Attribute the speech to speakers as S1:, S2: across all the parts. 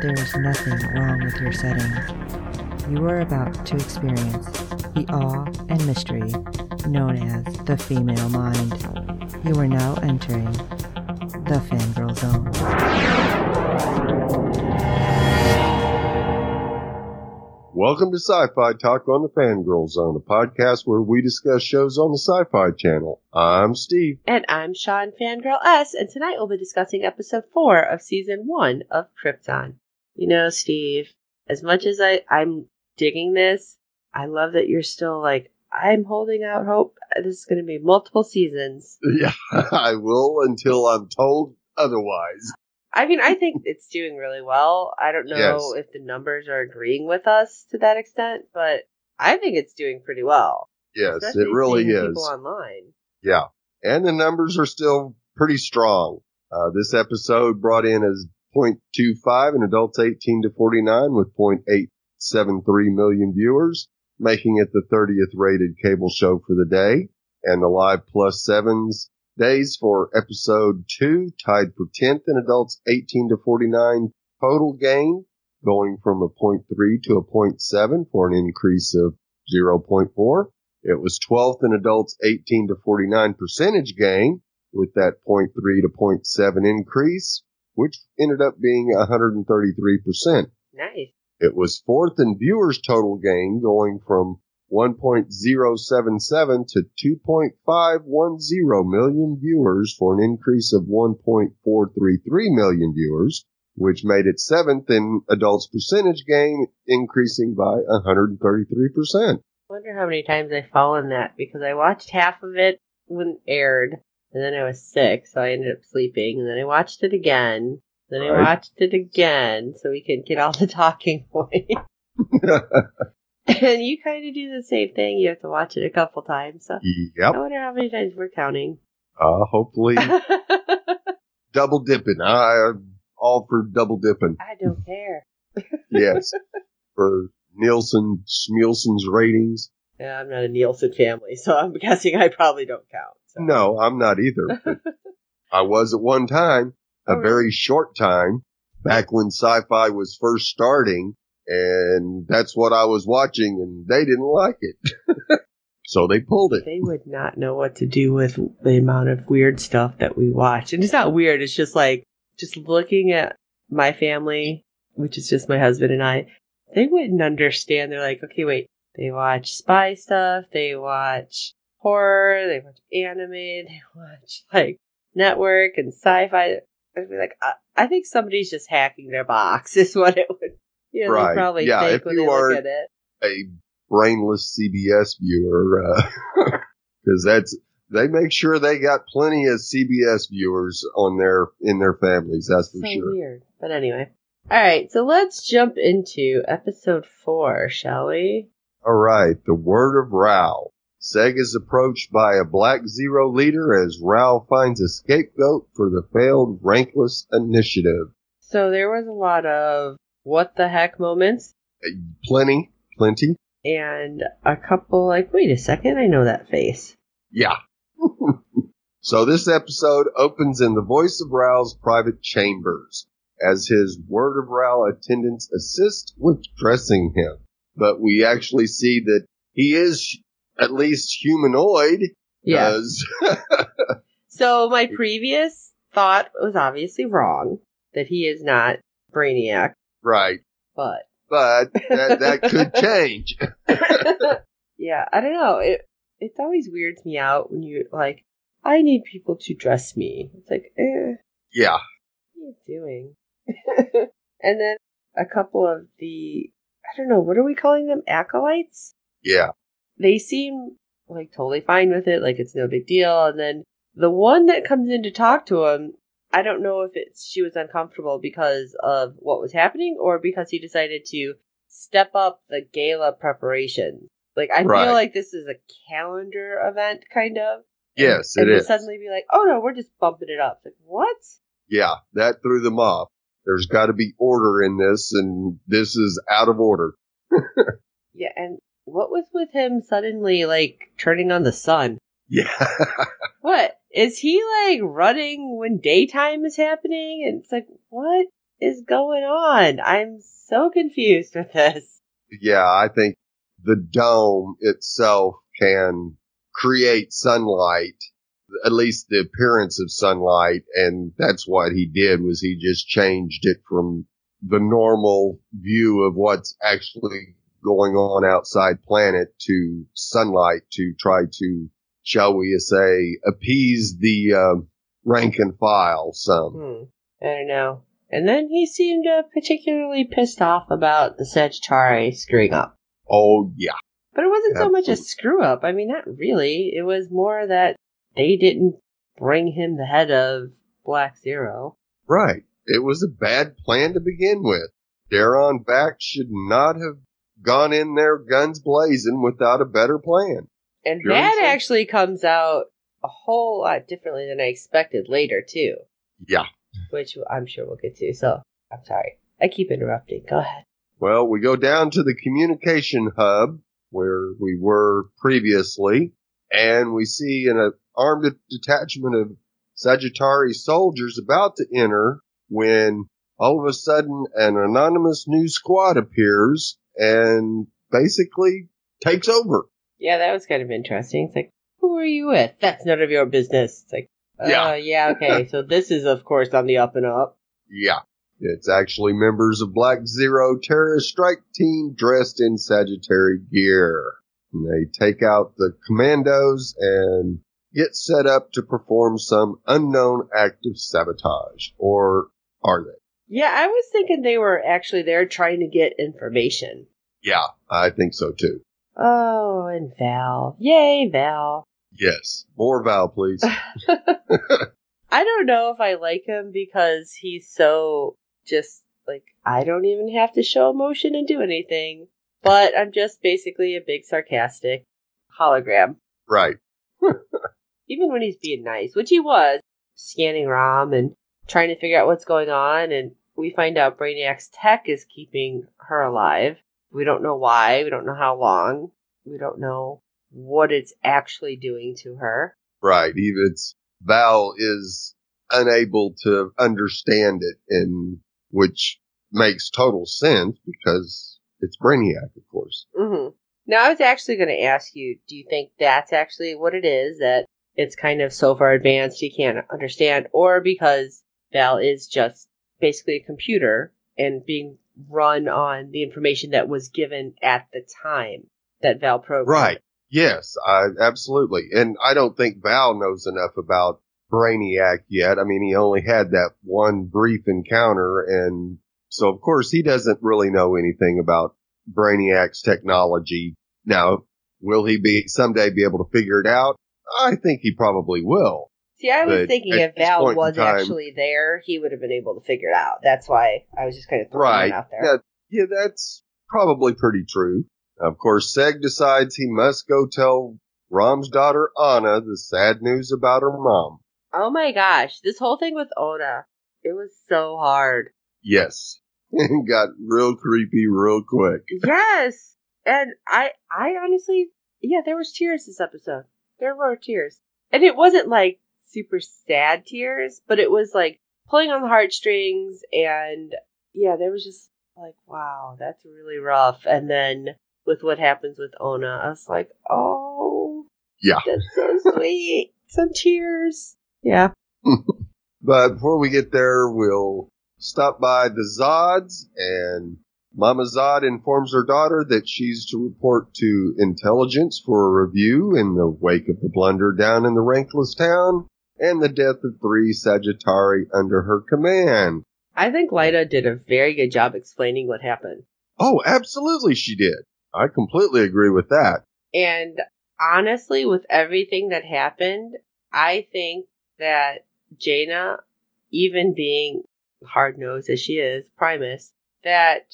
S1: there is nothing wrong with your setting. You are about to experience the awe and mystery known as the female mind. You are now entering the fangirl zone.
S2: Welcome to Sci-Fi Talk on the Fangirl Zone, a podcast where we discuss shows on the Sci-Fi Channel. I'm Steve.
S3: And I'm Sean Fangirl S, and tonight we'll be discussing episode four of season one of Krypton. You know, Steve, as much as I, I'm digging this, I love that you're still like, I'm holding out hope. This is going to be multiple seasons.
S2: Yeah, I will until I'm told otherwise.
S3: I mean, I think it's doing really well. I don't know
S2: Yes.
S3: if the numbers are agreeing with us to that extent, but I think it's doing pretty well.
S2: Yes,
S3: Especially
S2: it really is.
S3: People online.
S2: Yeah, and the numbers are still pretty strong. Uh, this episode brought in as 0.25 in adults 18 to 49 with 0.873 million viewers, making it the 30th rated cable show for the day. And the live plus sevens days for episode two tied for 10th in adults 18 to 49 total gain, going from a 0.3 to a 0.7 for an increase of 0.4. It was 12th in adults 18 to 49 percentage gain with that 0.3 to 0.7 increase, which ended up being 133%.
S3: Nice.
S2: It was fourth in viewers total gain going from 1.077 to 2.510 million viewers for an increase of 1.433 million viewers, which made it seventh in adults percentage gain, increasing by 133%.
S3: I wonder how many times I've fallen that because I watched half of it when it aired, and then I was sick, so I ended up sleeping, and then I watched it again, then I watched it again so we could get all the talking points. and you kind of do the same thing. You have to watch it a couple times. So
S2: yep.
S3: I wonder how many times we're counting.
S2: Uh, hopefully double dipping. I'm all for double dipping.
S3: I don't care.
S2: Yes. for Nielsen, Schmielsen's ratings.
S3: Yeah, I'm not a Nielsen family, so I'm guessing I probably don't count. So.
S2: No, I'm not either. I was at one time, a
S3: Oh, really?
S2: very short time, back when sci-fi was first starting, and that's what I was watching, and they didn't like it. so they pulled it.
S3: They would not know what to do with the amount of weird stuff that we watch. And it's not weird, it's just like, just looking at my family, which is just my husband and I, they wouldn't understand. They're like, okay, wait, they watch spy stuff, they watch horror, they watch anime, they watch like network and sci fi. I'd be like, I, I think somebody's just hacking their box, is what it would. You know,
S2: Right.
S3: probably
S2: Yeah,
S3: think
S2: if
S3: when
S2: you
S3: they look
S2: are-
S3: at it.
S2: A brainless CBS viewer, uh, cause that's, they make sure they got plenty of CBS viewers on their, in their families, that's for
S3: so
S2: sure.
S3: weird. But anyway. Alright, so let's jump into episode four, shall we?
S2: All right, the word of Rao. Seg is approached by a Black Zero leader as Rao finds a scapegoat for the failed Rankless initiative.
S3: So there was a lot of what the heck moments
S2: Plenty, plenty.
S3: and a couple like, wait a second, I know that face.
S2: Yeah. so this episode opens in the voice of Rao's private chambers as his word of Rao attendants assist with dressing him. But we actually see that he is at least humanoid.
S3: Yeah. So my previous thought was obviously wrong, that he is not Brainiac,
S2: right.
S3: but
S2: But that, that could change.
S3: yeah, I don't know. It it always weirds me out when you like, I need people to dress me. It's like, eh,
S2: Yeah.
S3: what are you doing? and then a couple of the, I don't know, what are we calling them? Acolytes?
S2: Yeah.
S3: They seem like totally fine with it, like it's no big deal. And then the one that comes in to talk to him, I don't know if it's she was uncomfortable because of what was happening or because he decided to step up the gala preparation. Like I
S2: Right.
S3: feel like this is a calendar event, kind of.
S2: Yes, it is.
S3: and
S2: it
S3: to
S2: is.
S3: suddenly be like, oh no, we're just bumping it up. Like what?
S2: Yeah, that threw them off. There's got to be order in this, and this is out of order.
S3: Yeah, and what was with him suddenly like turning on the sun?
S2: Yeah.
S3: What is he like running when daytime is happening? And it's like, what is going on? I'm so confused with this.
S2: yeah, I think the dome itself can create sunlight, at least the appearance of sunlight, and that's what he did was he just changed it from the normal view of what's actually going on outside planet to sunlight to try to, shall we say, appease the um, rank and file some.
S3: Hmm. I don't know. And then he seemed uh, particularly pissed off about the Sagittari screwing up.
S2: Oh yeah.
S3: But it wasn't so much a screw up. I mean, not really. It was more that they didn't bring him the head of Black Zero.
S2: Right. It was a bad plan to begin with. Daron Vex should not have gone in there guns blazing without a better plan.
S3: And
S2: Sure,
S3: that actually comes out a whole lot differently than I expected later, too.
S2: Yeah.
S3: Which I'm sure we'll get to. So, I'm sorry. I keep interrupting. Go ahead.
S2: Well, we go down to the communication hub where we were previously and we see an armed detachment of Sagittari soldiers about to enter when all of a sudden an anonymous new squad appears and basically takes over.
S3: Yeah, that was kind of interesting. It's like, who are you with? That's none of your business. It's like,
S2: Yeah.
S3: uh, yeah, okay. so this is, of course, on the up and up.
S2: Yeah. It's actually members of Black Zero terrorist strike team dressed in Sagittari gear. And they take out the commandos and get set up to perform some unknown act of sabotage. Or are they?
S3: Yeah, I was thinking they were actually there trying to get information.
S2: Yeah, I think so too.
S3: Oh, and Val. Yay, Val.
S2: Yes. More Val, please.
S3: I don't know if I like him because he's so just like, I don't even have to show emotion and do anything. But I'm just basically a big sarcastic hologram.
S2: right.
S3: even when he's being nice, which he was, scanning Rhom and trying to figure out what's going on, and we find out Brainiac's tech is keeping her alive. We don't know why, we don't know how long, we don't know what it's actually doing to her.
S2: Right. Even it's Val is unable to understand it and which makes total sense because it's Brainiac, of course.
S3: hmm Now, I was actually going to ask you, do you think that's actually what it is, that it's kind of so far advanced he can't understand, or because Val is just basically a computer and being run on the information that was given at the time that Val programmed?
S2: Right. Yes, I, absolutely. And I don't think Val knows enough about Brainiac yet. I mean, he only had that one brief encounter and so of course he doesn't really know anything about Brainiac's technology. Now, will he be someday be able to figure it out? I think he probably will.
S3: See, I was
S2: But
S3: thinking if Val was
S2: time-
S3: actually there, he would have been able to figure it out. That's why I was just kind of throwing
S2: Right.
S3: that out there.
S2: Yeah, yeah, that's probably pretty true. Of course, Seg decides he must go tell Rhom's daughter Ona the sad news about her mom.
S3: Oh my gosh, this whole thing with Ona, it was so hard.
S2: Yes. It got real creepy real quick.
S3: yes, and I, I honestly, yeah, there was tears this episode. There were tears, and it wasn't like super sad tears, but it was like pulling on the heartstrings, and yeah, there was just like, wow, that's really rough. And then with what happens with Ona, I was like, oh,
S2: Yeah.
S3: that's so sweet. Some tears. Yeah.
S2: But before we get there, we'll stop by the Zods and Mama Zod informs her daughter that she's to report to intelligence for a review in the wake of the blunder down in the rankless town and the death of three Sagittari under her command.
S3: I think Lyta did a very good job explaining what happened.
S2: Oh, absolutely she did. I completely agree with that.
S3: And honestly, with everything that happened, I think that Jayna, even being hard nosed as she is, Primus, that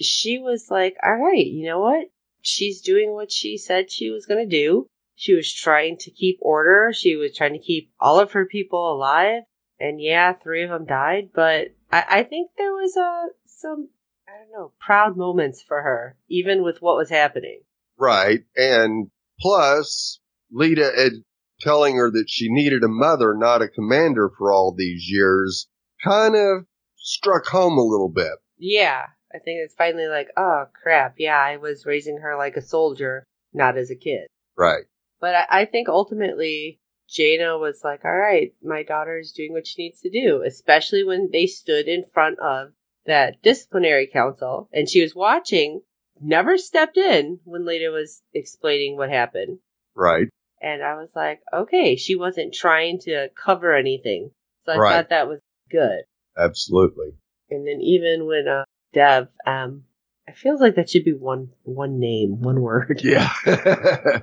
S3: she was like, all right, you know what? She's doing what she said she was going to do. She was trying to keep order. She was trying to keep all of her people alive. And yeah, three of them died, but I, I think there was a, some, I don't know, proud moments for her, even with what was happening.
S2: Right. And plus, Lyta had telling her that she needed a mother, not a commander for all these years, kind of struck home a little bit.
S3: Yeah. I think it's finally like, oh crap, yeah, I was raising her like a soldier, not as a kid.
S2: Right.
S3: But I, I think ultimately Jayna was like, all right, my daughter is doing what she needs to do, especially when they stood in front of that disciplinary council and she was watching, never stepped in when Lyta was explaining what happened.
S2: Right.
S3: And I was like, okay, she wasn't trying to cover anything. So I
S2: Right.
S3: thought that was good.
S2: Absolutely.
S3: And then even when uh, Dev, um, it feels like that should be one one name, one word.
S2: Yeah.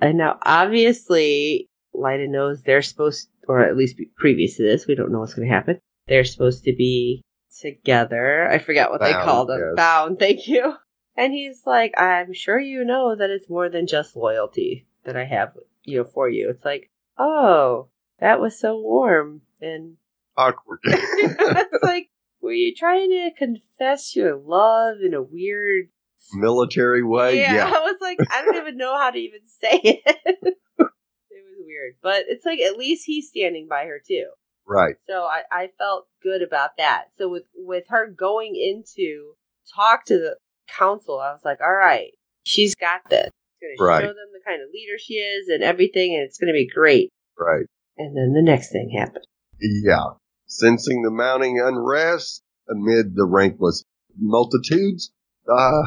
S3: And now, obviously, Lyta knows they're supposed, or at least previous to this, we don't know what's going to happen. They're supposed to be together. I forgot what they called them.
S2: yes.
S3: Bound. Thank you. And he's like, I'm sure you know that it's more than just loyalty that I have, you know, for you. It's like, oh, that was so warm. And
S2: Awkward.
S3: it's like, were you trying to confess your love in a weird
S2: Military way.
S3: yeah,
S2: Yeah.
S3: I was like, I don't even know how to even say it. it was weird, but it's like at least he's standing by her too.
S2: Right.
S3: So I, I felt good about that. So with with her going into talk to the council, I was like, all right, she's got this. She's gonna
S2: Right.
S3: show them the kind of leader she is and everything, and it's gonna be great.
S2: Right.
S3: And then the next thing happened.
S2: Yeah. Sensing the mounting unrest amid the rankless multitudes, the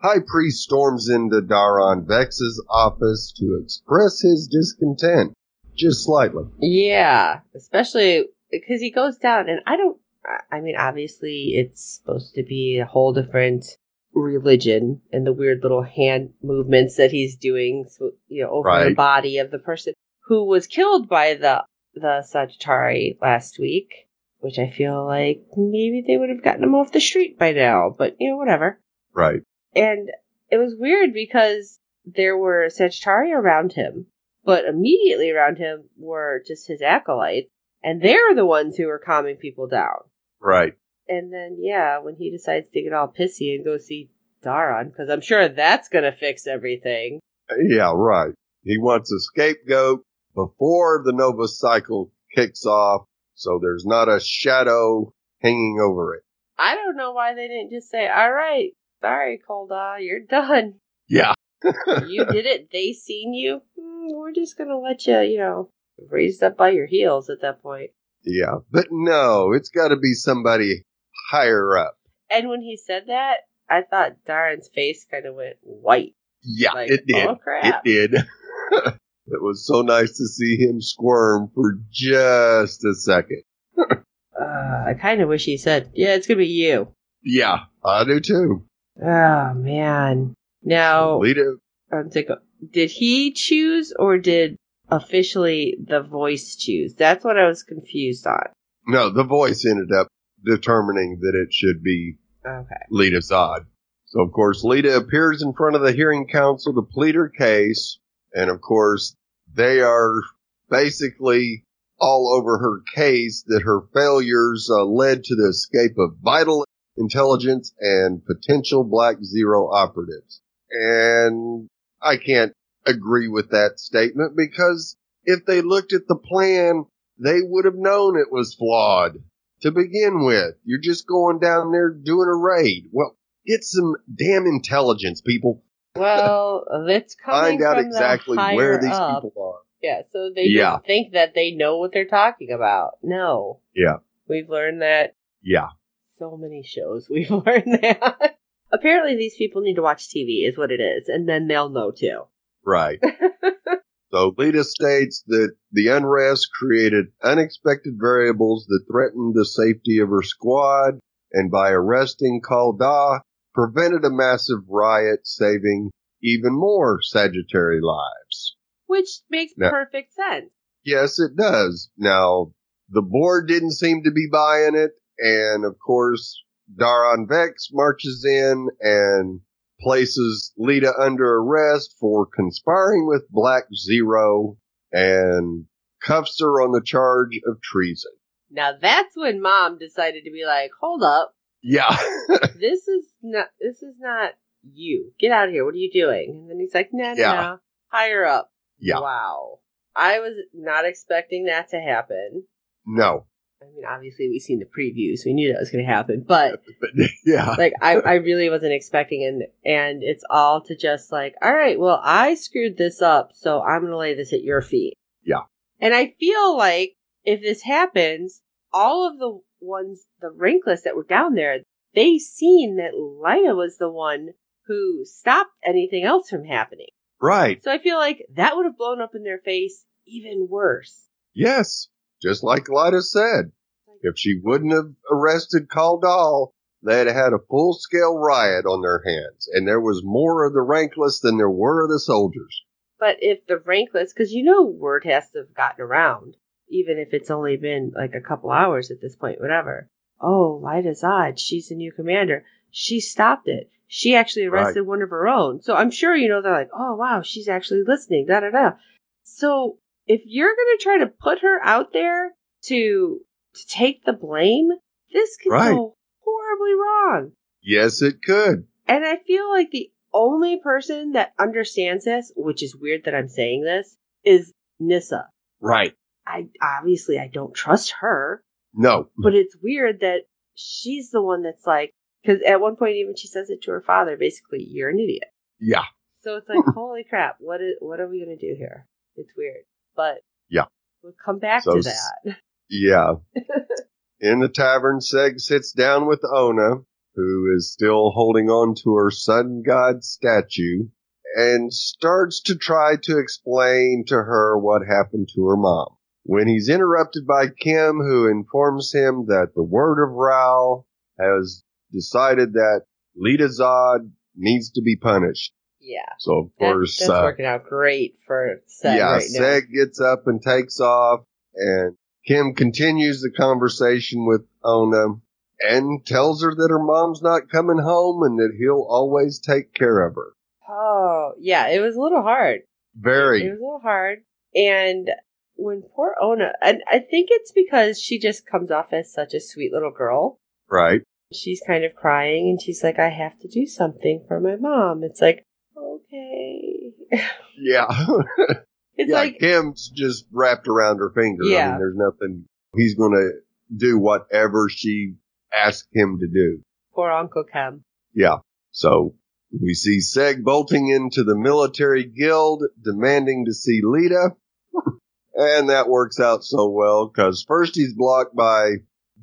S2: high priest storms into Daron Vex's office to express his discontent. Just slightly.
S3: Yeah, especially because he goes down, and I don't. I- mean, obviously, it's supposed to be a whole different religion and the weird little hand movements that he's doing, so, you know, over the body of the person who was killed by the the Sagittari last week. Which I feel like maybe they would have gotten him off the street by now, but you know, whatever.
S2: Right.
S3: And it was weird because there were Sagittari around him, but immediately around him were just his acolytes, and they're the ones who are calming people down.
S2: Right.
S3: And then, yeah, when he decides to get all pissy and go see Daron, because I'm sure that's gonna fix everything.
S2: Yeah, right. He wants a scapegoat before the Nova cycle kicks off, so there's not a shadow hanging over it.
S3: I don't know why they didn't just say, all right, sorry, Kolda, you're done.
S2: Yeah.
S3: You did it. They seen you. Mm, we're just gonna let you, you know, raised up by your heels at that point.
S2: Yeah. But no, it's gotta be somebody higher up.
S3: And when he said that, I thought Daron's face kind of went white.
S2: Yeah,
S3: Like,
S2: it did.
S3: oh crap.
S2: It did. it was so nice to see him squirm for just a second.
S3: Uh, I kind of wish he said, "Yeah, it's gonna be you."
S2: Yeah, I do too.
S3: Oh man. Now,
S2: Lyta,
S3: I'm take a- did he choose or did officially the voice choose? That's what I was confused on.
S2: no, the voice ended up determining that it should be
S3: Okay.
S2: Lyta Zod. So of course Lyta appears in front of the hearing council to plead her case, and of course they are basically all over her case that her failures uh, led to the escape of vital intelligence and potential Black Zero operatives. And I can't agree with that statement because if they looked at the plan, they would have known it was flawed to begin with. You're just going down there doing a raid. Well, get some damn intelligence, people.
S3: Well, that's coming
S2: Find out exactly
S3: the
S2: where these
S3: up.
S2: people are.
S3: Yeah, so they
S2: Yeah.
S3: don't think that they know what they're talking about. No.
S2: Yeah.
S3: We've learned that
S2: Yeah.
S3: So many shows we've learned that. Apparently these people need to watch TV is what it is, and then they'll know too.
S2: Right. so Lyta states that the unrest created unexpected variables that threatened the safety of her squad and by arresting Kalda prevented a massive riot saving even more Sagittari lives.
S3: Which makes
S2: Yeah.
S3: perfect sense.
S2: Yes, it does. Now, the board didn't seem to be buying it. And of course, Daron Vex marches in and places Lyta under arrest for conspiring with Black Zero and cuffs her on the charge of treason.
S3: Now that's when mom decided to be like, hold up.
S2: Yeah.
S3: This is not, this is not you. Get out of here. What are you doing? And then he's like, no, no,
S2: Yeah.
S3: no. Higher up.
S2: yeah.
S3: Wow. I was not expecting that to happen.
S2: No.
S3: I mean, obviously we've seen the previews. We knew that was going to happen, but
S2: But yeah.
S3: like I, I really wasn't expecting and and it's all to just like all right well i screwed this up so i'm gonna lay this at your feet
S2: Yeah.
S3: and i feel like if this happens all of the ones the rankless that were down there they seen that lyta was the one who stopped anything else from happening
S2: Right.
S3: so i feel like that would have blown up in their face even worse
S2: Yes. Just like Lyta said. If she wouldn't have arrested Caldal, they'd had a full scale riot on their hands. And there was more of the rankless than there were of the soldiers.
S3: But if the rankless, because you know word has to have gotten around, even if it's only been like a couple hours at this point, whatever. Oh, Lyta Zod. she's the new commander. She stopped it. She actually arrested one of her own. So I'm sure, you know, they're like, oh, wow, she's actually listening, da da da. So if you're going to try to put her out there to, to take the blame, this could
S2: Right.
S3: go horribly wrong.
S2: Yes, it could.
S3: And I feel like the only person that understands this, which is weird that I'm saying this, is Nyssa.
S2: Right.
S3: I obviously I don't trust her,
S2: No.
S3: but it's weird that she's the one that's like, because at one point even she says it to her father, basically, "You're an idiot."
S2: Yeah.
S3: So it's like, holy crap, what is what are we gonna do here? It's weird, but
S2: Yeah.
S3: we'll come back
S2: So
S3: to that.
S2: Yeah. In the tavern, Seg sits down with Ona, who is still holding on to her sun god statue, and starts to try to explain to her what happened to her mom. When he's interrupted by Kem, who informs him that the word of Rao has decided that Lyta Zod needs to be punished.
S3: Yeah,
S2: So of
S3: that-
S2: course,
S3: that's
S2: uh,
S3: working out great for Seg
S2: yeah,
S3: right now.
S2: Seg gets up and takes off, and Kem continues the conversation with Ona and tells her that her mom's not coming home and that he'll always take care of her.
S3: Oh, yeah, it was a little hard.
S2: Very.
S3: It was a little hard. And when poor Ona, and I think it's because she just comes off as such a sweet little girl.
S2: right?
S3: She's kind of crying and she's like, I have to do something for my mom. It's like.
S2: Yeah.
S3: It's
S2: yeah,
S3: like,
S2: Kem's just wrapped around her finger. I
S3: Yeah.
S2: mean, there's nothing, he's gonna do whatever she asks him to do.
S3: poor Uncle Kem.
S2: Yeah. So we see Seg bolting into the military guild, demanding to see Lyta. and that works out so well because first he's blocked by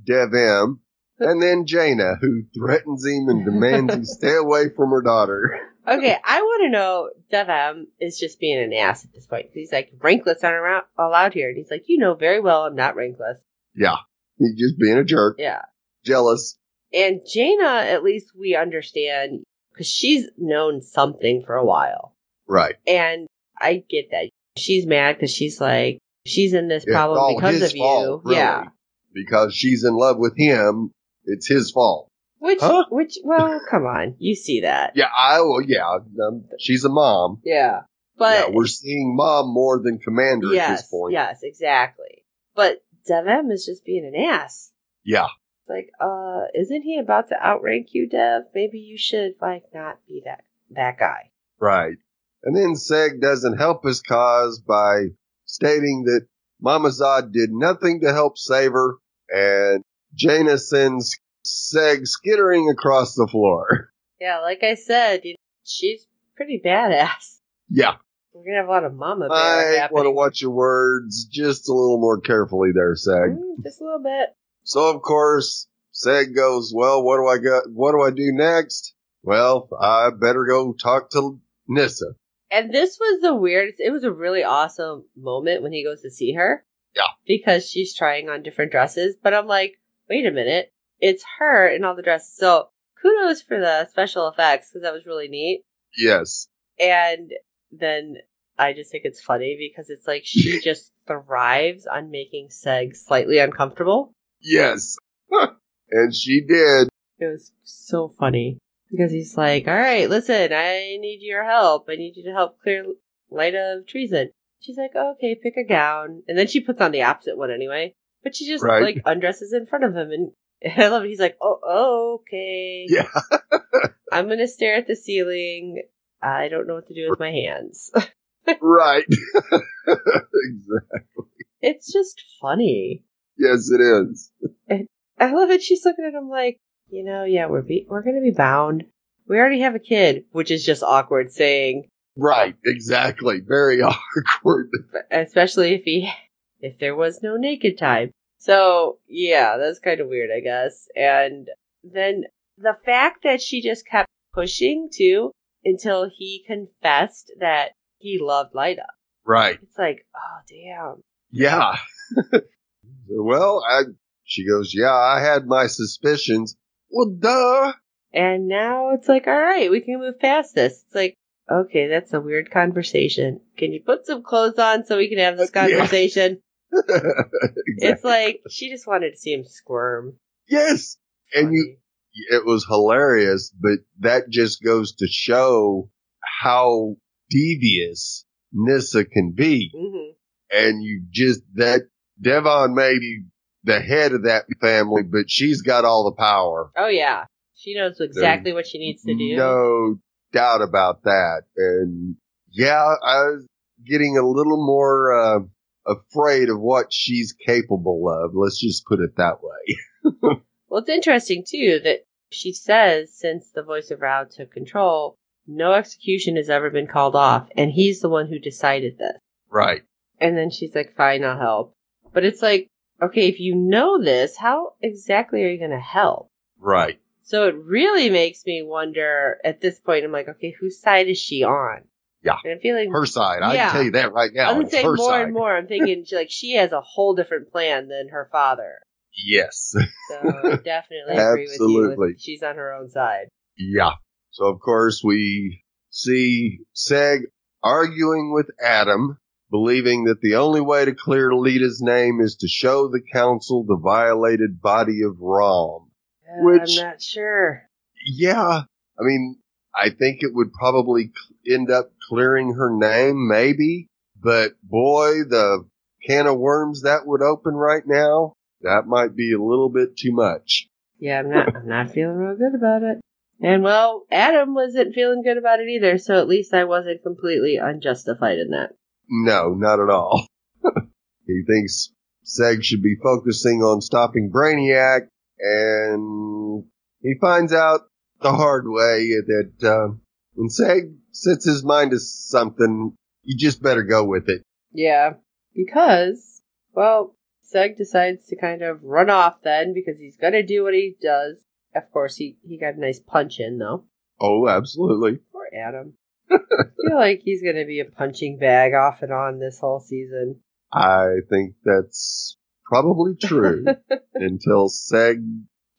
S2: Dev-Em and then Jayna who threatens him and demands he stay away from her daughter.
S3: Okay, I want to know, Dev-Em is just being an ass at this point. He's like, rankless aren't around, allowed here. And he's like, you know very well I'm not rankless.
S2: Yeah. He's just being a jerk,
S3: Yeah.
S2: jealous.
S3: And Jayna, at least we understand, because she's known something for a while.
S2: Right.
S3: And I get that. She's mad because she's like, she's in this problem because of
S2: fault,
S3: you.
S2: really.
S3: Yeah.
S2: Because she's in love with him. It's his fault.
S3: Which,
S2: Huh?
S3: which, well, come on. You see that.
S2: Yeah. I, well, yeah. Um, she's a mom.
S3: Yeah. But,
S2: yeah, we're seeing mom more than commander at
S3: yes,
S2: this point.
S3: yes, exactly. But Dev-Em is just being an ass.
S2: Yeah.
S3: Like, uh, isn't he about to outrank you, Dev? Maybe you should, like, not be that, that guy.
S2: Right. And then Seg doesn't help his cause by stating that Mama Zod did nothing to help save her, and Jayna sends Seg skittering across the floor.
S3: Yeah, like I said, you know, she's pretty badass.
S2: Yeah.
S3: We're gonna have a lot of mama bear
S2: I want to watch your words just a little more carefully there, Seg.
S3: Mm, just a little bit.
S2: So of course, Seg goes, well, what do I got? What do I do next? Well, I better go talk to Nyssa.
S3: And this was the weirdest. It was a really awesome moment when he goes to see her.
S2: Yeah.
S3: Because she's trying on different dresses, but I'm like, wait a minute, it's her in all the dresses. So kudos for the special effects because that was really neat.
S2: Yes.
S3: And then I just think it's funny because it's like she just thrives on making Seg slightly uncomfortable.
S2: Yes. and she did.
S3: It was so funny because he's like, "All right, listen, I need your help. I need you to help clear Lyta of treason." She's like, "Okay, pick a gown," and then she puts on the opposite one anyway. But she just
S2: Right.
S3: like undresses in front of him, and I love it. He's like, "Oh, okay,
S2: Yeah.
S3: I'm gonna stare at the ceiling. I don't know what to do with my hands."
S2: Right. exactly.
S3: it's just funny.
S2: Yes, it is.
S3: I love it. She's looking at him like, you know, yeah, we're be- we're gonna be bound. We already have a kid, which is just awkward saying,
S2: Right. Exactly. Very awkward.
S3: especially if he if there was no naked time. So yeah, that's kind of weird, I guess. And then the fact that she just kept pushing too until he confessed that he loved Lyta.
S2: Right.
S3: It's like, oh damn.
S2: Yeah. well, I, she goes, yeah, I had my suspicions. Well, duh.
S3: And now it's like, all right, we can move past this. It's like, okay, that's a weird conversation. Can you put some clothes on so we can have this conversation?
S2: Exactly.
S3: It's like she just wanted to see him squirm.
S2: yes. And you, it was hilarious, but that just goes to show how devious Nyssa can be.
S3: hmm
S2: And you just, that Devon may be the head of that family, but she's got all the power.
S3: Oh yeah, she knows exactly what she needs to do.
S2: No doubt about that. And yeah, I was getting a little more, uh, afraid of what she's capable of. Let's just put it that way.
S3: Well, it's interesting too that she says since the voice of Rao took control, no execution has ever been called off, and he's the one who decided this.
S2: Right.
S3: And then she's like, "Fine, I'll help." But it's like, okay, if you know this, how exactly are you going to help?
S2: Right.
S3: So it really makes me wonder at this point. I'm like, okay, whose side is she on?
S2: Yeah.
S3: And I'm feeling
S2: Her side. I
S3: Yeah.
S2: can tell you that right now.
S3: I'm saying more
S2: side.
S3: and more. I'm thinking she, like she has a whole different plan than her father.
S2: Yes.
S3: So definitely agree with you. With, she's on her own side.
S2: yeah. So of course we see Seg arguing with Adam, believing that the only way to clear Lyta's name is to show the council the violated body of Rom.
S3: Uh,
S2: Which-
S3: I'm not sure.
S2: Yeah. I mean, I think it would probably end up clearing her name, maybe. But boy, the can of worms that would open right now, that might be a little bit too much.
S3: Yeah, I'm not. I'm not feeling real good about it. And well, Adam wasn't feeling good about it either. So at least I wasn't completely unjustified in that.
S2: No, not at all. he thinks Seg should be focusing on stopping Brainiac, and he finds out the hard way that uh, when Seg sets his mind to something, you just better go with it.
S3: Yeah, because well, Seg decides to kind of run off then because he's gonna do what he does. Of course, he he got a nice punch in though.
S2: Oh, absolutely.
S3: Poor Adam. I feel like he's gonna be a punching bag off and on this whole season.
S2: I think that's probably true until Seg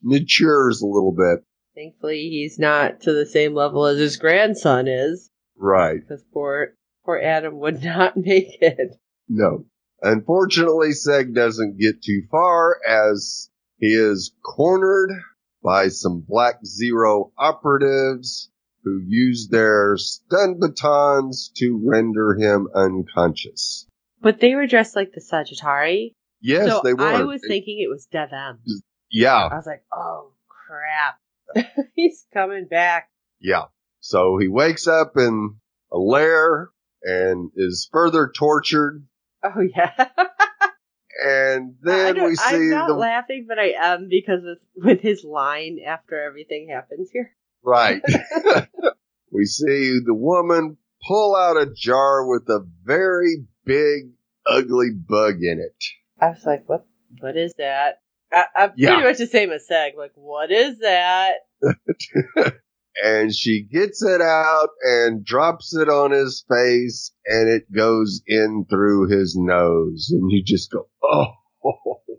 S2: matures a little bit.
S3: Thankfully, he's not to the same level as his grandson is,
S2: Right.
S3: because poor poor Adam would not make it.
S2: No. Unfortunately, Seg doesn't get too far as he is cornered by some Black Zero operatives who use their stun batons to render him unconscious.
S3: But they were dressed like the Sagittari.
S2: Yes,
S3: so
S2: they were.
S3: I was thinking it was Dev-Em.
S2: yeah,
S3: I was like, oh. He's coming back.
S2: yeah. So he wakes up in a lair and is further tortured.
S3: Oh yeah.
S2: And then we see
S3: I'm not
S2: the
S3: laughing, but I am because with with his line after everything happens here.
S2: Right. we see the woman pull out a jar with a very big, ugly bug in it.
S3: I was like, what? What is that? I, I'm
S2: Yeah.
S3: pretty much the same as Seg. Like, what is that?
S2: And she gets it out and drops it on his face and it goes in through his nose. And you just go, oh.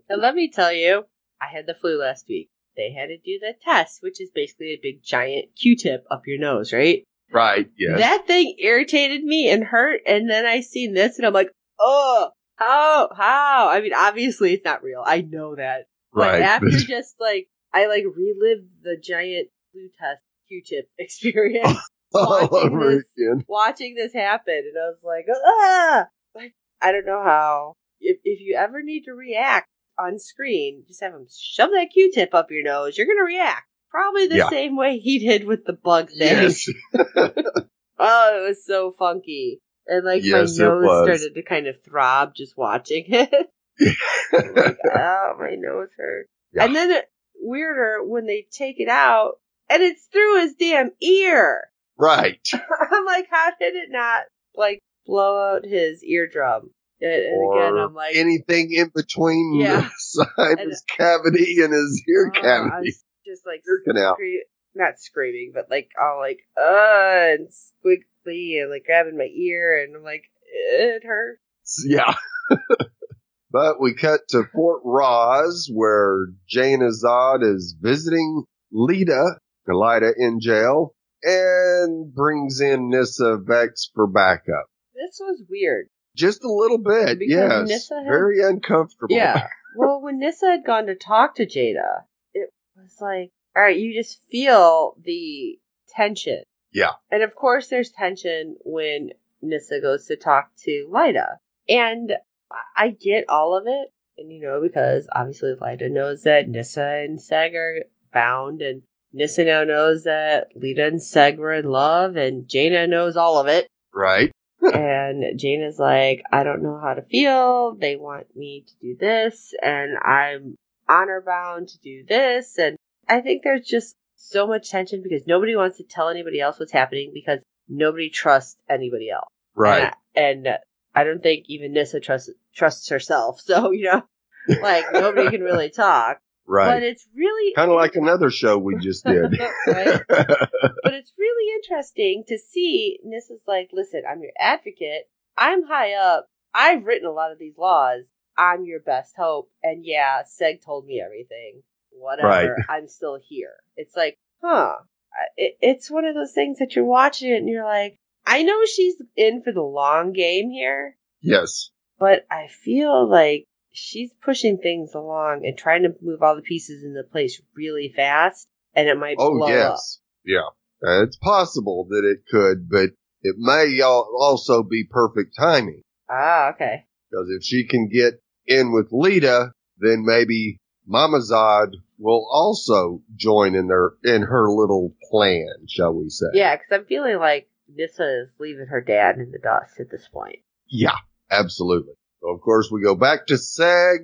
S3: And let me tell you, I had the flu last week. They had to do the test, which is basically a big giant Q-tip up your nose, right?
S2: Right, yes.
S3: That thing irritated me and hurt, and then I seen this, and I'm like, oh, how, how? I mean, obviously it's not real. I know that. But
S2: right.
S3: after just like I like relived the giant flu test Q-tip experience
S2: All
S3: Watching
S2: over
S3: this-
S2: again.
S3: watching this happen, and I was like, ah! Like, I don't know how. If if you ever need to react on screen, just have him shove that Q-tip up your nose. You're gonna react probably the
S2: Yeah.
S3: same way he did with the bug thing.
S2: Yes.
S3: Oh, it was so funky. And like
S2: Yes,
S3: my nose started to kind of throb just watching it. Like, oh, my nose hurts.
S2: Yeah.
S3: And then it, weirder when they take it out and it's through his damn ear.
S2: right.
S3: I'm like, how did it not like blow out his eardrum? And,
S2: or
S3: again, I'm like,
S2: anything in between
S3: Yeah.
S2: the sinus cavity and his ear
S3: oh, I
S2: cavity.
S3: just like
S2: Ear canal.
S3: not screaming, but like all like uh and squiggly and like grabbing my ear, and I'm like, it hurts.
S2: Yeah. But we cut to Fort Rozz where Jayna Zod is visiting Lyta, Elida in jail, and brings in Nyssa Vex for backup.
S3: This was weird.
S2: Just a little bit,
S3: Because
S2: yes.
S3: Nyssa had-
S2: Very uncomfortable.
S3: Yeah. well, when Nyssa had gone to talk to Jayna, it was like, all right, you just feel the tension.
S2: Yeah.
S3: And of course, there's tension when Nyssa goes to talk to Lyta. And I- get all of it. And, you know, because obviously Lyta knows that Nyssa and Seg are bound, and Nyssa now knows that Lyta and Seg were in love, and Jayna knows all of it
S2: Right?
S3: and Jayna is like, I don't know how to feel. They want me to do this, and I'm honor bound to do this. And I think there's just so much tension because nobody wants to tell anybody else what's happening because nobody trusts anybody else.
S2: Right.
S3: And, and I don't think even Nyssa trusts trusts herself. So you know, like nobody can really talk.
S2: Right.
S3: But it's really
S2: Kind of like another show we just did.
S3: right? but it's really interesting to see Nyssa's like, listen, I'm your advocate. I'm high up. I've written a lot of these laws. I'm your best hope. And yeah, Seg told me everything. Whatever.
S2: Right.
S3: I'm still here. It's like, huh. It, it's one of those things that you're watching it and you're like, I know she's in for the long game here,
S2: yes.
S3: but I feel like she's pushing things along and trying to move all the pieces into place really fast. And it might
S2: Oh,
S3: blow up.
S2: yes. Yeah. Uh, it's possible that it could, but it may also be perfect timing.
S3: Ah, okay.
S2: Because if she can get in with Lyta, then maybe Mama Zod will also join in their in her little plan, shall we say?
S3: Yeah, because I'm feeling like Nyssa is leaving her dad in the dust at this point.
S2: Yeah, absolutely. So of course we go back to Seg,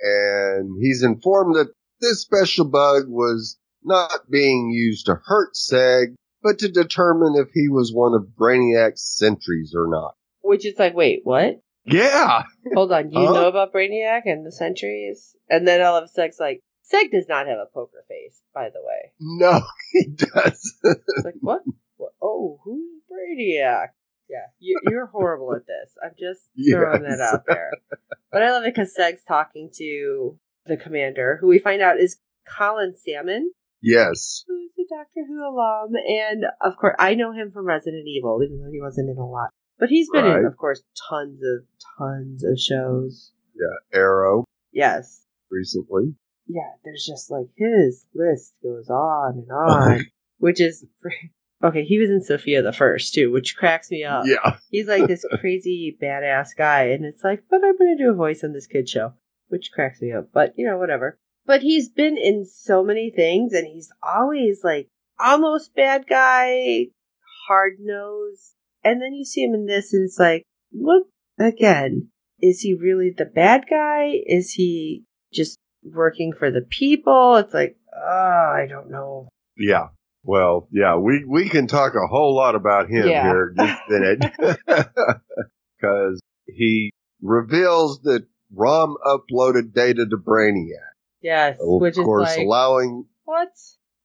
S2: and he's informed that this special bug was not being used to hurt Seg, but to determine if he was one of Brainiac's sentries or not.
S3: Which is like, wait, what?
S2: Yeah,
S3: Hold on, you
S2: Huh?
S3: know about Brainiac and the sentries? And then all of Seg's like, Seg does not have a poker face, by the way.
S2: no, he does.
S3: It's like, what? What? Oh, who's Brainiac? Yeah, you, you're horrible at this. I'm just throwing
S2: Yes.
S3: that out there. But I love it because Seg's talking to the commander, who we find out is Colin Salmon.
S2: yes,
S3: who's a Doctor Who alum, and of course I know him from Resident Evil, even though he wasn't in a lot. But he's been in, of course, tons of tons of shows.
S2: Yeah, Arrow
S3: Yes,
S2: recently.
S3: yeah. There's just like his list goes on and on, which is okay. He was in Sofia the First too, which cracks me up.
S2: Yeah,
S3: He's like this crazy badass guy, and it's like, but I'm gonna do a voice on this kid show, which cracks me up. But you know, whatever. But he's been in so many things, and he's always like almost bad guy, hard nose, and then you see him in this, and it's like, what again? Is he really the bad guy? Is he just working for the people? It's like, oh, I don't know.
S2: yeah. Well, yeah, we, we can talk a whole lot about him
S3: Yeah.
S2: here in just a minute. Cause he reveals that Rhom uploaded data to Brainiac.
S3: Yes,
S2: Of
S3: which is
S2: course,
S3: like,
S2: allowing,
S3: what?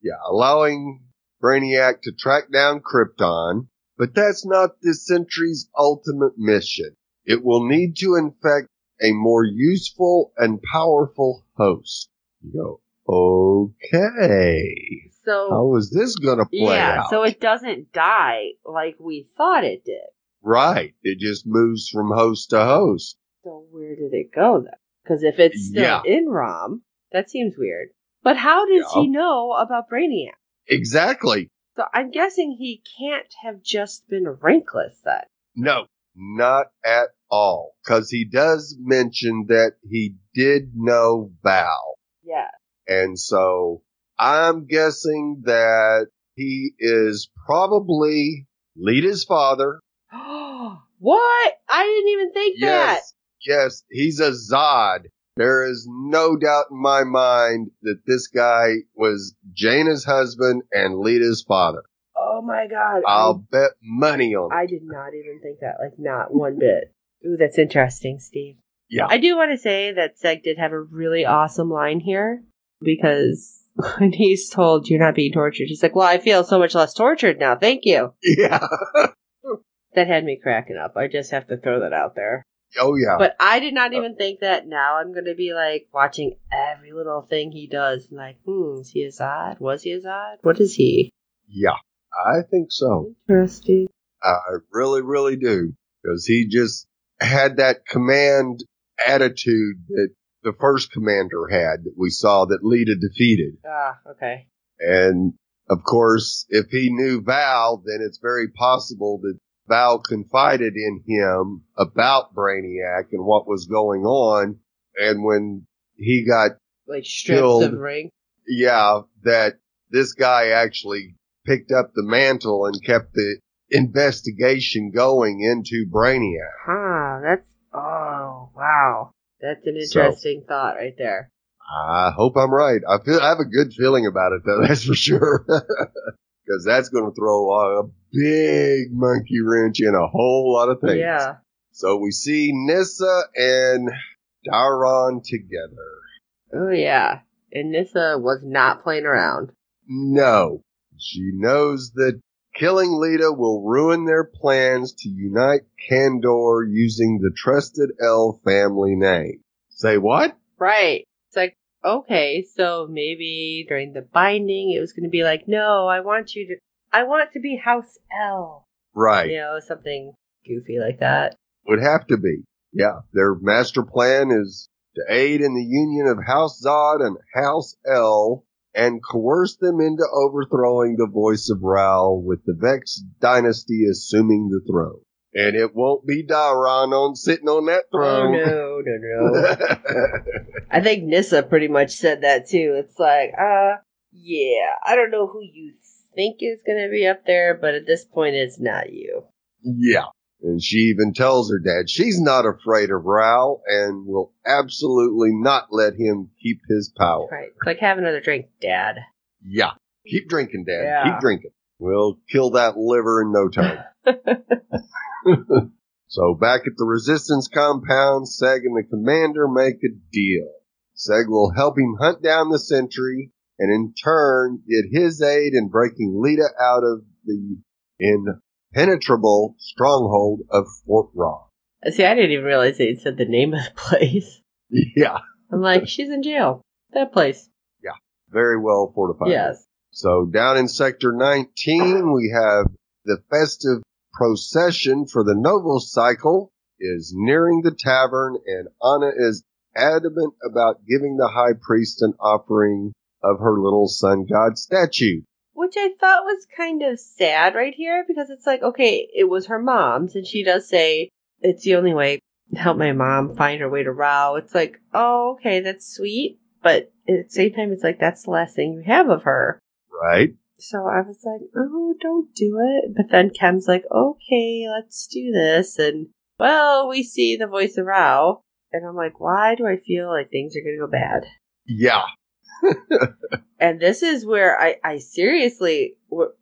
S2: yeah, allowing Brainiac to track down Krypton. But that's not the Sentry's ultimate mission. It will need to infect a more useful and powerful host. You go, okay.
S3: So
S2: How is this gonna play
S3: yeah,
S2: out?
S3: so it doesn't die like we thought it did.
S2: right. It just moves from host to host.
S3: So where did it go then? Because if it's still
S2: Yeah.
S3: in Rhom, that seems weird. But how does
S2: Yeah.
S3: he know about Brainiac?
S2: Exactly.
S3: So I'm guessing he can't have just been rankless then.
S2: No, not at all. Cause he does mention that he did know Val.
S3: Yeah.
S2: And so I'm guessing that he is probably Lyta's father.
S3: what? I didn't even think that.
S2: Yes. Yes, he's a Zod. There is no doubt in my mind that this guy was Jayna's husband and Lyta's father.
S3: Oh my god.
S2: I'll bet money on it.
S3: I, I did not even think that. Like, not one bit. Ooh, that's interesting, Steve.
S2: Yeah.
S3: I do want to say that Seg did have a really awesome line here because when he's told you're not being tortured, he's like, Well, I feel so much less tortured now. Thank you.
S2: Yeah.
S3: That had me cracking up. I just have to throw that out there.
S2: Oh yeah.
S3: But I did not even think that. Now I'm going to be like watching every little thing he does. And like, hmm, is he a Zod? Was he a Zod? What is he?
S2: yeah. I think so.
S3: Interesting.
S2: I really, really do. Cause he just had that command attitude that the first commander had that we saw that Lyta defeated.
S3: Ah, okay.
S2: And of course, if he knew Val, then it's very possible that Val confided in him about Brainiac and what was going on. And when he got,
S3: Like strips
S2: Killed.
S3: of ring.
S2: yeah, that this guy actually picked up the mantle and kept the investigation going into Brainiac.
S3: Huh, that's oh wow. That's an
S2: So-
S3: interesting thought right there.
S2: I hope I'm right. I feel I have a good feeling about it though. That's for sure. Because that's going to throw a big monkey wrench in a whole lot of things.
S3: Yeah.
S2: So we see Nyssa and Daron together.
S3: Oh yeah. And Nyssa was not playing around.
S2: No, she knows that killing Lyta will ruin their plans to unite Kandor using the trusted El family name. Say what?
S3: Right. It's like, okay, so maybe during the binding it was gonna be like, no, I want you to I want to be House El.
S2: Right.
S3: You know, something goofy like that.
S2: Would have to be. Yeah. Their master plan is to aid in the union of House Zod and House El and coerce them into overthrowing the voice of Rao with the Vex dynasty assuming the throne. And it won't be Daron on sitting on that throne.
S3: Oh
S2: throne.
S3: no, no, no. I think Nyssa pretty much said that too. It's like, uh, yeah, I don't know who you think is gonna be up there, but at this point it's not you.
S2: yeah. And she even tells her dad she's not afraid of Rao and will absolutely not let him keep his power.
S3: Right. Like have another drink, Dad.
S2: Yeah. Keep drinking, Dad.
S3: Yeah.
S2: Keep drinking. We'll kill that liver in no time. so back at the resistance compound, Seg and the commander make a deal. Seg will help him hunt down the sentry and in turn get his aid in breaking Lyta out of the impenetrable stronghold of Fort Rozz.
S3: See, I didn't even realize they said the name of the place.
S2: Yeah.
S3: I'm like, she's in jail. That place. Yeah.
S2: Very well fortified.
S3: Yes.
S2: So down in sector 19, we have the festive procession for the Noble cycle is nearing the tavern and Anna is adamant about giving the high priest an offering of her little sun god statue.
S3: Which I thought was kind of sad right here because it's like, okay, it was her mom's, and she does say it's the only way to help my mom find her way to Rao. It's like, oh, okay, that's sweet, but at the same time, it's like that's the last thing you have of her.
S2: Right?
S3: So I was like, oh, don't do it. But then Kem's like, okay, let's do this. And well, we see the voice of Rao. And I'm like, why do I feel like things are going to go bad?
S2: Yeah.
S3: And this is where I, I seriously,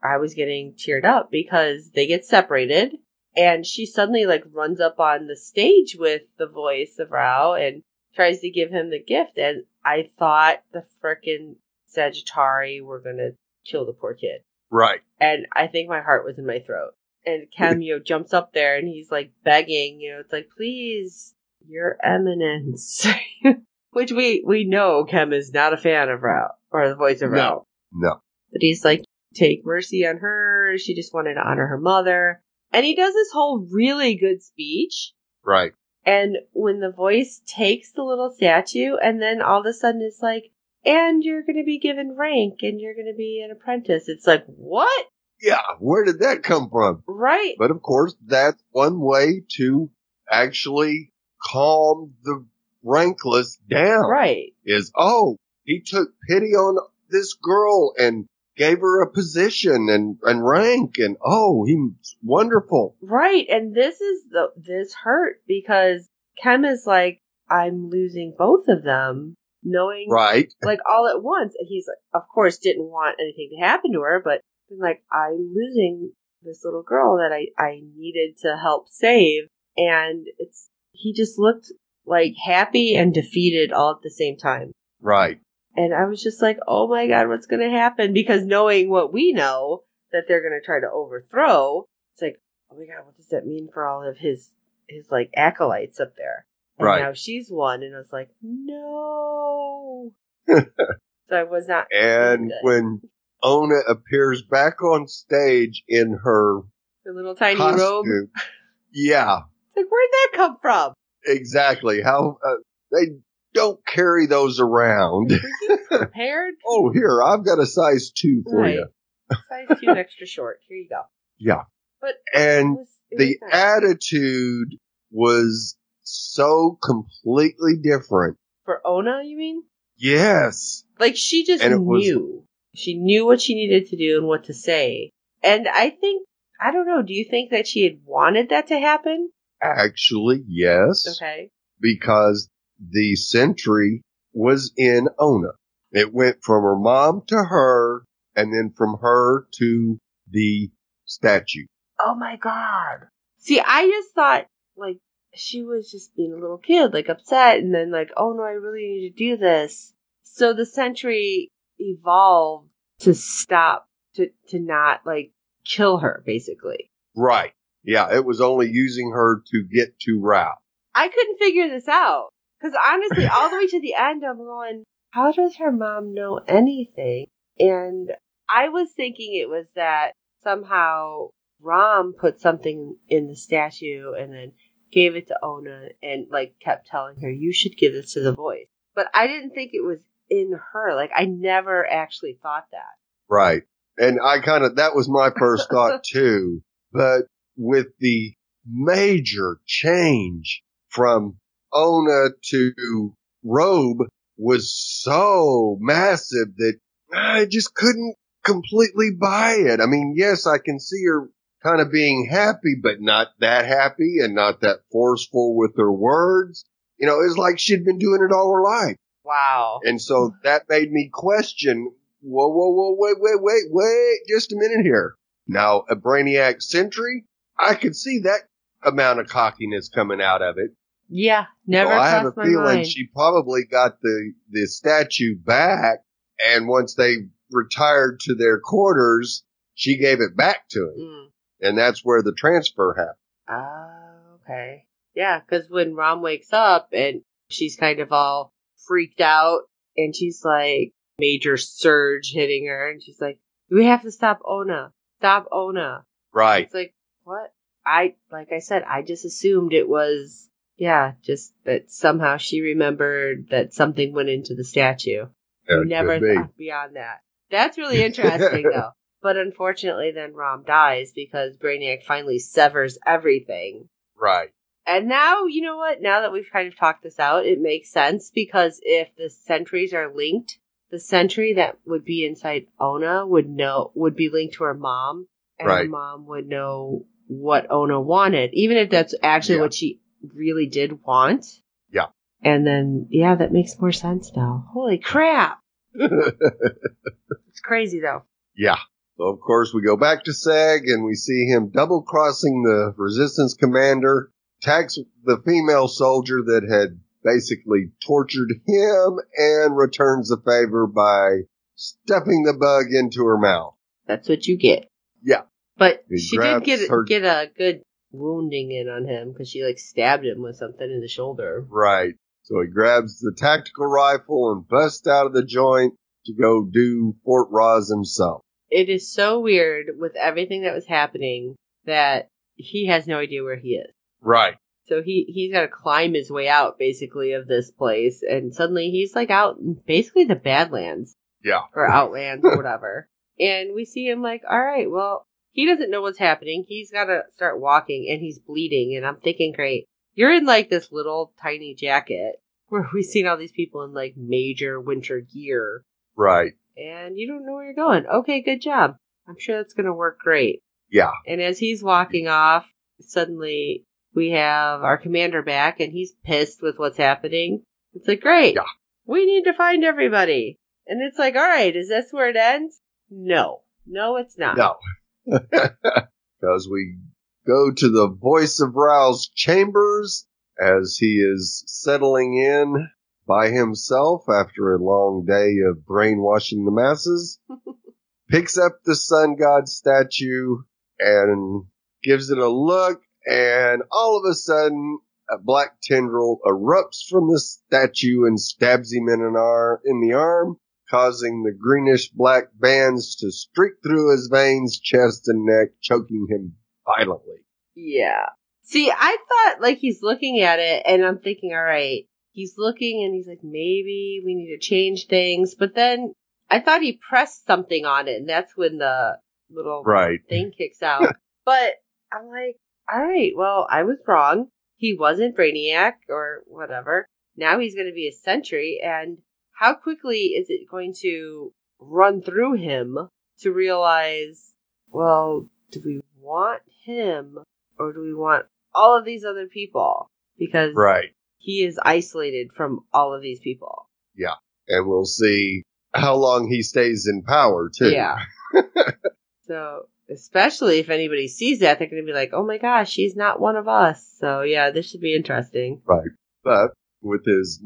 S3: I was getting teared up because they get separated and she suddenly like runs up on the stage with the voice of Rao and tries to give him the gift. And I thought the frickin' Sagittari were to kill the poor kid.
S2: Right.
S3: And I think my heart was in my throat. And Cameo jumps up there and he's like begging, you know, it's like, please, your eminence. Which we, we know Kem is not a fan of Rao, or the voice of
S2: No.
S3: Rao.
S2: No.
S3: But he's like, take mercy on her. She just wanted to honor her mother. And he does this whole really good speech.
S2: Right.
S3: And when the voice takes the little statue, and then all of a sudden it's like, and you're going to be given rank and you're going to be an apprentice. It's like, what?
S2: Yeah, where did that come from?
S3: Right.
S2: But of course, that's one way to actually calm the rankless down.
S3: Right.
S2: Is, oh, he took pity on this girl and gave her a position and, and rank and oh, he's wonderful.
S3: Right. And this is the, this hurt because Kem is like, I'm losing both of them knowing
S2: Right.
S3: like all at once. And he's like, of course, didn't want anything to happen to her, but like, I'm losing this little girl that I, I needed to help save. And it's, he just looked like happy and defeated all at the same time.
S2: Right.
S3: And I was just like, oh my God, what's going to happen? Because knowing what we know that they're going to try to overthrow, it's like, oh my God, what does that mean for all of his, his like acolytes up there? And
S2: Right.
S3: now she's one. And I was like, no. so I was not.
S2: And when Ona appears back on stage in her
S3: her little tiny robe,
S2: yeah,
S3: it's like, where'd that come from?
S2: Exactly. How uh, they don't carry those around.
S3: Prepared?
S2: oh, here I've got a size two for
S3: Right.
S2: you.
S3: Size two extra short. Here you go.
S2: Yeah,
S3: But
S2: and
S3: it was, it
S2: the
S3: was
S2: attitude was so completely different.
S3: for Ona, you mean?
S2: Yes,
S3: Like she just
S2: it was-
S3: knew. She knew what she needed to do and what to say. And I think I don't know, do you think that she had wanted that to happen?
S2: Actually, yes,
S3: Okay.
S2: because the sentry was in Ona. It went from her mom to her, and then from her to the statue.
S3: Oh my god. See, I just thought like she was just being a little kid, like upset and then like, oh no, I really need to do this. So the sentry evolved to stop to to not like kill her basically.
S2: Right. Yeah, it was only using her to get to Rao.
S3: I couldn't figure this out. Because honestly, all the way to the end, I'm going, how does her mom know anything? And I was thinking it was that somehow Rhom put something in the statue and then gave it to Ona and like kept telling her, you should give this to the voice. But I didn't think it was in her. Like I never actually thought that.
S2: Right. And I kind of, that was my first thought too. But with the major change from Ona to Robe was so massive that I just couldn't completely buy it. I mean, yes, I can see her kind of being happy, but not that happy and not that forceful with her words. You know, it's like she'd been doing it all her life.
S3: Wow.
S2: And so that made me question, whoa, whoa, whoa, wait, wait, wait, wait, just a minute here. Now, a Brainiac Sentry, I could see that amount of cockiness coming out of it.
S3: Yeah. Never
S2: so I have a feeling
S3: mind.
S2: she probably got the, the statue back, and once they retired to their quarters, she gave it back to him.
S3: Mm.
S2: And that's where the transfer happened.
S3: Oh, okay. Yeah, because when Rhom wakes up and she's kind of all freaked out and she's like, major surge hitting her and she's like, we have to stop Ona. Stop Ona.
S2: Right.
S3: It's like, what? I, like I said, I just assumed it was, yeah, just that somehow she remembered that something went into the statue.
S2: That
S3: Never
S2: be.
S3: thought beyond that. That's really interesting though. But unfortunately then Rhom dies because Brainiac finally severs everything.
S2: Right.
S3: And now, you know what? Now that we've kind of talked this out, it makes sense because if the sentries are linked, the sentry that would be inside Ona would know, would be linked to her mom, and her mom would know what Ona wanted, even if that's actually
S2: Yeah.
S3: what she really did want.
S2: Yeah.
S3: And then, yeah, that makes more sense now. Holy crap! It's crazy though.
S2: Yeah. So of course we go back to Seg and we see him double crossing the resistance commander, attacks the female soldier that had basically tortured him and returns the favor by stuffing the bug into her mouth.
S3: That's what you get.
S2: Yeah.
S3: But
S2: He
S3: she did get
S2: her-
S3: get a good wounding in on him because she like stabbed him with something in the shoulder.
S2: Right. So he grabs the tactical rifle and busts out of the joint to go do Fort Rozz himself.
S3: It is so weird with everything that was happening that he has no idea where he is.
S2: Right.
S3: So he he's got to climb his way out basically of this place, and suddenly he's like out in basically the Badlands
S2: Yeah.
S3: or Outlands or whatever. And we see him like, all right, well, he doesn't know what's happening. He's got to start walking, and he's bleeding. And I'm thinking, great, you're in like this little tiny jacket where we've seen all these people in like major winter gear,
S2: Right.
S3: and you don't know where you're going. Okay, good job. I'm sure that's gonna work great.
S2: Yeah.
S3: And as he's walking off, suddenly we have our commander back and he's pissed with what's happening. It's like, great.
S2: Yeah.
S3: We need to find everybody. And it's like, all right, is this where it ends? No. No, it's not.
S2: No. Because we go to the voice of Rao's chambers as he is settling in by himself after a long day of brainwashing the masses. Picks up the sun god statue and gives it a look and all of a sudden a black tendril erupts from the statue and stabs him in an arm, in the arm, causing the greenish black bands to streak through his veins, chest, and neck, choking him violently.
S3: Yeah. See, I thought like he's looking at it and I'm thinking, all right, he's looking and he's like, maybe we need to change things. But then I thought he pressed something on it and that's when the little
S2: Right.
S3: thing kicks out. but I'm like, all right, well, I was wrong. He wasn't Brainiac or whatever. Now he's going to be a sentry. And how quickly is it going to run through him to realize, well, do we want him or do we want all of these other people? Because
S2: Right.
S3: he is isolated from all of these people. Yeah.
S2: And we'll see how long he stays in power, too.
S3: Yeah. so, especially if anybody sees that, they're going to be like, oh my gosh, she's not one of us. So, yeah, this should be interesting.
S2: Right. But with his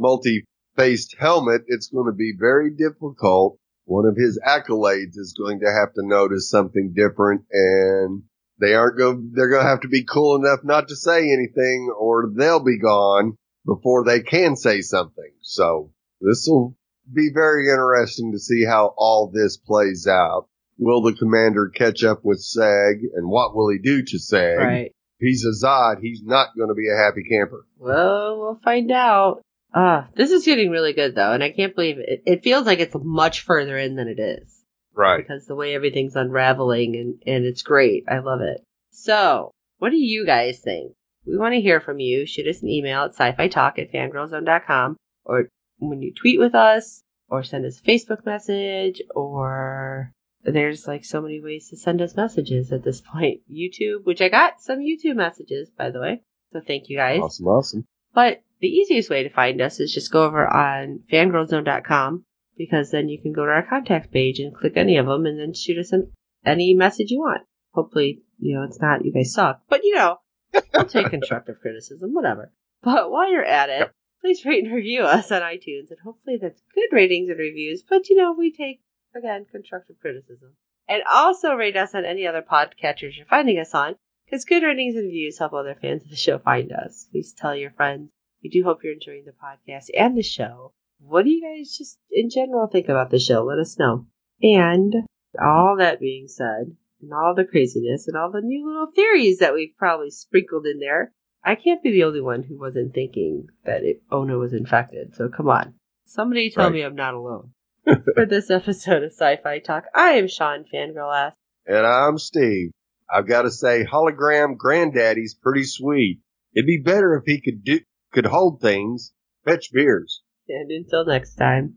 S2: multi-faced helmet, it's going to be very difficult. One of his accolades is going to have to notice something different and they aren't going, they're going to have to be cool enough not to say anything or they'll be gone before they can say something. So this will be very interesting to see how all this plays out. Will the commander catch up with Seg and what will he do to Seg?
S3: Right.
S2: If he's a Zod, he's not going to be a happy camper.
S3: Well, we'll find out. Ah, this is getting really good though, and I can't believe it. It feels like it's much further in than it is.
S2: Right.
S3: because the way everything's unraveling and, and it's great. I love it. So, what do you guys think? We want to hear from you. Shoot us an email at sci-fi talk at fangirlzone.com or when you tweet with us or send us a Facebook message or there's like so many ways to send us messages at this point. YouTube, which I got some YouTube messages, by the way. So thank you guys.
S2: Awesome, awesome.
S3: But the easiest way to find us is just go over on fangirlzone.com because then you can go to our contact page and click any of them and then shoot us an, any message you want. Hopefully, you know, it's not you guys suck, but you know, we'll take constructive criticism, whatever. But while you're at it, please rate and review us on iTunes and hopefully that's good ratings and reviews, but you know, we take, again, constructive criticism. And also rate us on any other podcatchers you're finding us on because good ratings and reviews help other fans of the show find us. Please tell your friends. We do hope you're enjoying the podcast and the show. What do you guys just in general think about the show? Let us know. And all that being said, and all the craziness and all the new little theories that we've probably sprinkled in there, I can't be the only one who wasn't thinking that it, Ona was infected. So come on. Somebody tell
S2: Right.
S3: me I'm not alone. For this episode of Sci-Fi Talk, I am Sean Fangirl
S2: And I'm Steve. I've got to say, hologram granddaddy's pretty sweet. It'd be better if he could do, could hold things, fetch beers.
S3: And until next time.